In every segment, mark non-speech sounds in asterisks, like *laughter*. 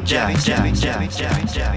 Jerry, Jerry, Jerry, Jerry, Jerry,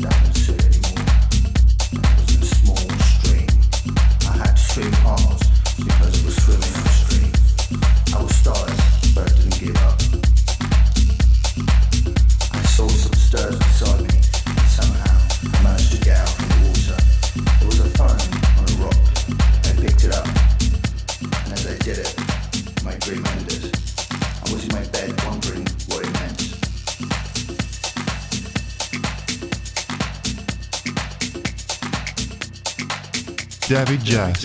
stars. Jazz.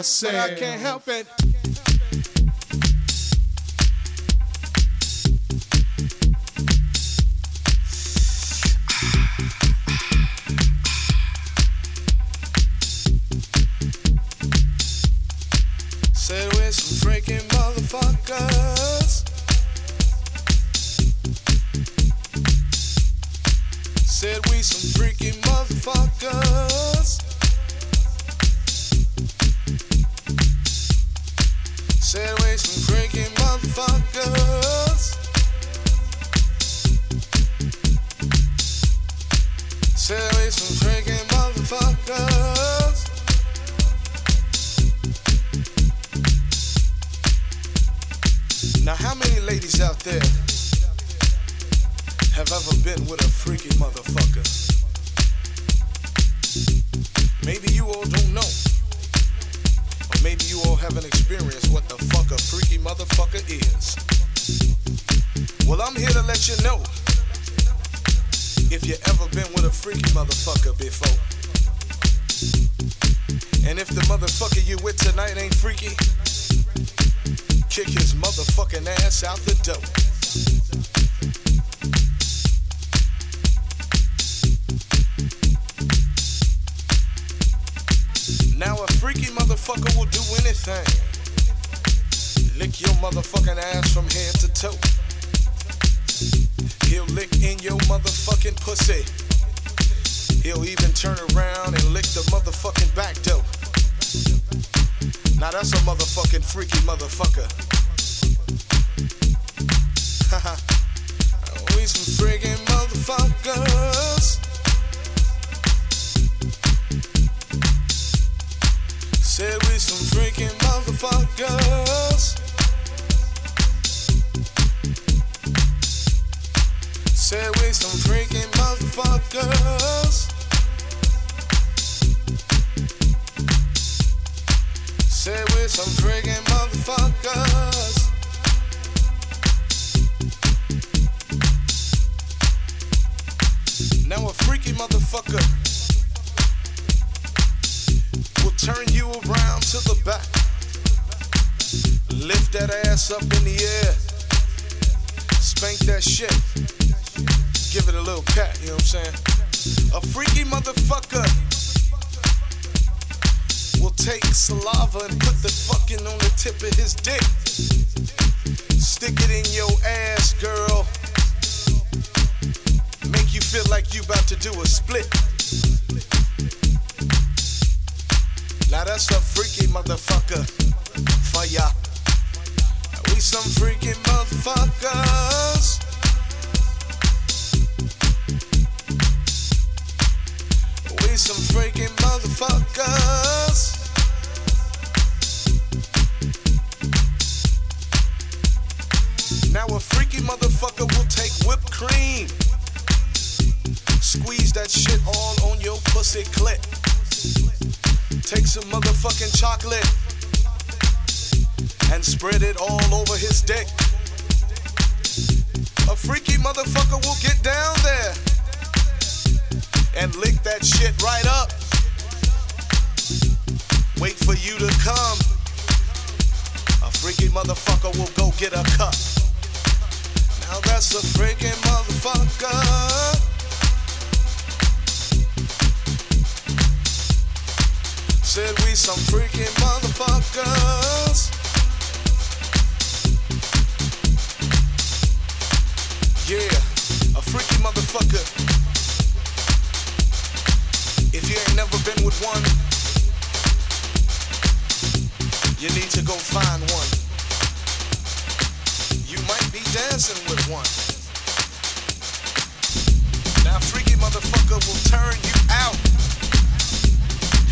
But. I can't help it. Said we're some freaking motherfuckers. Said we some freaking motherfuckers. Maybe you all don't know. Maybe you all haven't experienced what the fuck a freaky motherfucker is. Well, I'm here to let you know. If you ever been with a freaky motherfucker before. And if the motherfucker you with tonight ain't freaky, kick his motherfucking ass out the door. Motherfucker will do anything. Lick your motherfucking ass from head to toe. He'll lick in your motherfucking pussy. He'll even turn around and lick the motherfucking back door. Now that's a motherfucking freaky motherfucker. *laughs* we some friggin' motherfuckers. Said we some freaking motherfuckers. Said we some freaking motherfuckers. Said we some friggin' motherfuckers. Now a freaky motherfucker will turn you around to the back. Lift that ass up in the air. Spank that shit. Give it a little cat, you know what I'm saying? A freaky motherfucker will take saliva and put the fucking on the tip of his dick. Stick it in your ass, girl. Make you feel like you about to do a split. Now that's a freaky motherfucker for ya. We some freaky motherfuckers. We some freaking motherfuckers. Now a freaky motherfucker will take whipped cream. Squeeze that shit all on your pussy clit. Take some motherfucking chocolate and spread it all over his dick. A freaky motherfucker will get down there and lick that shit right up. Wait for you to come. A freaky motherfucker will go get a cup. Now that's a freaky motherfucker. Said we some freaking motherfuckers. Yeah, a freaky motherfucker. If you ain't never been with one, you need to go find one. You might be dancing with one. Now, freaky motherfucker will turn you out.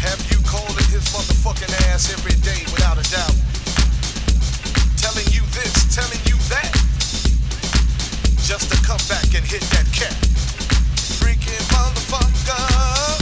Have you calling his motherfucking ass every day without a doubt? Telling you this, telling you that. Just to come back and hit that cat. Freaking motherfucker.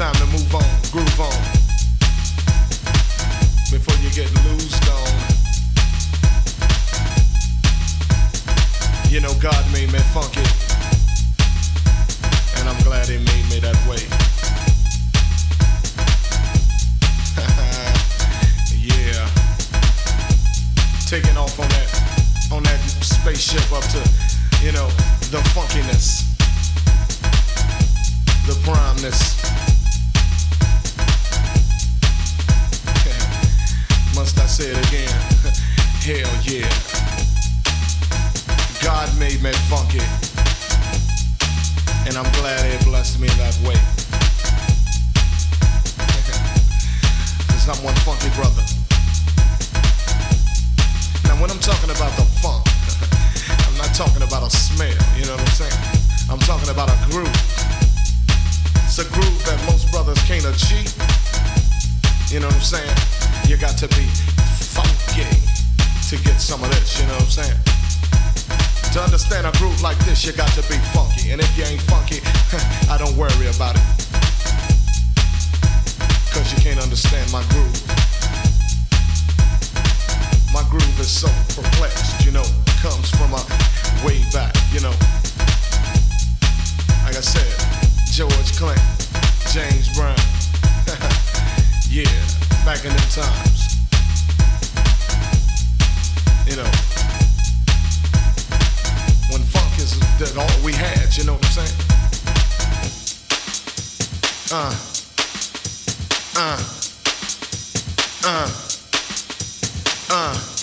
Time to move on, groove on. Before you get loosed on. You know God made me funky. And I'm glad he made me that way. *laughs* yeah. Taking off on that on that spaceship up to, you know, the funkiness. The primeness. Say it again? *laughs* Hell yeah. God made me funky. And I'm glad he blessed me that way. *laughs* Cause I'm one funky brother. Now when I'm talking about the funk, *laughs* I'm not talking about a smell, you know what I'm saying? I'm talking about a groove. It's a groove that most brothers can't achieve. You know what I'm saying? You got to be to get some of this, you know what I'm saying? To understand a groove like this, you got to be funky. And if you ain't funky, *laughs* I don't worry about it. Cause you can't understand my groove. My groove is so perplexed, you know, comes from a way back, you know. Like I said, George Clinton, James Brown. *laughs* yeah, back in them times you know. When funk is that all we had, you know what I'm saying? Uh, uh, uh, uh.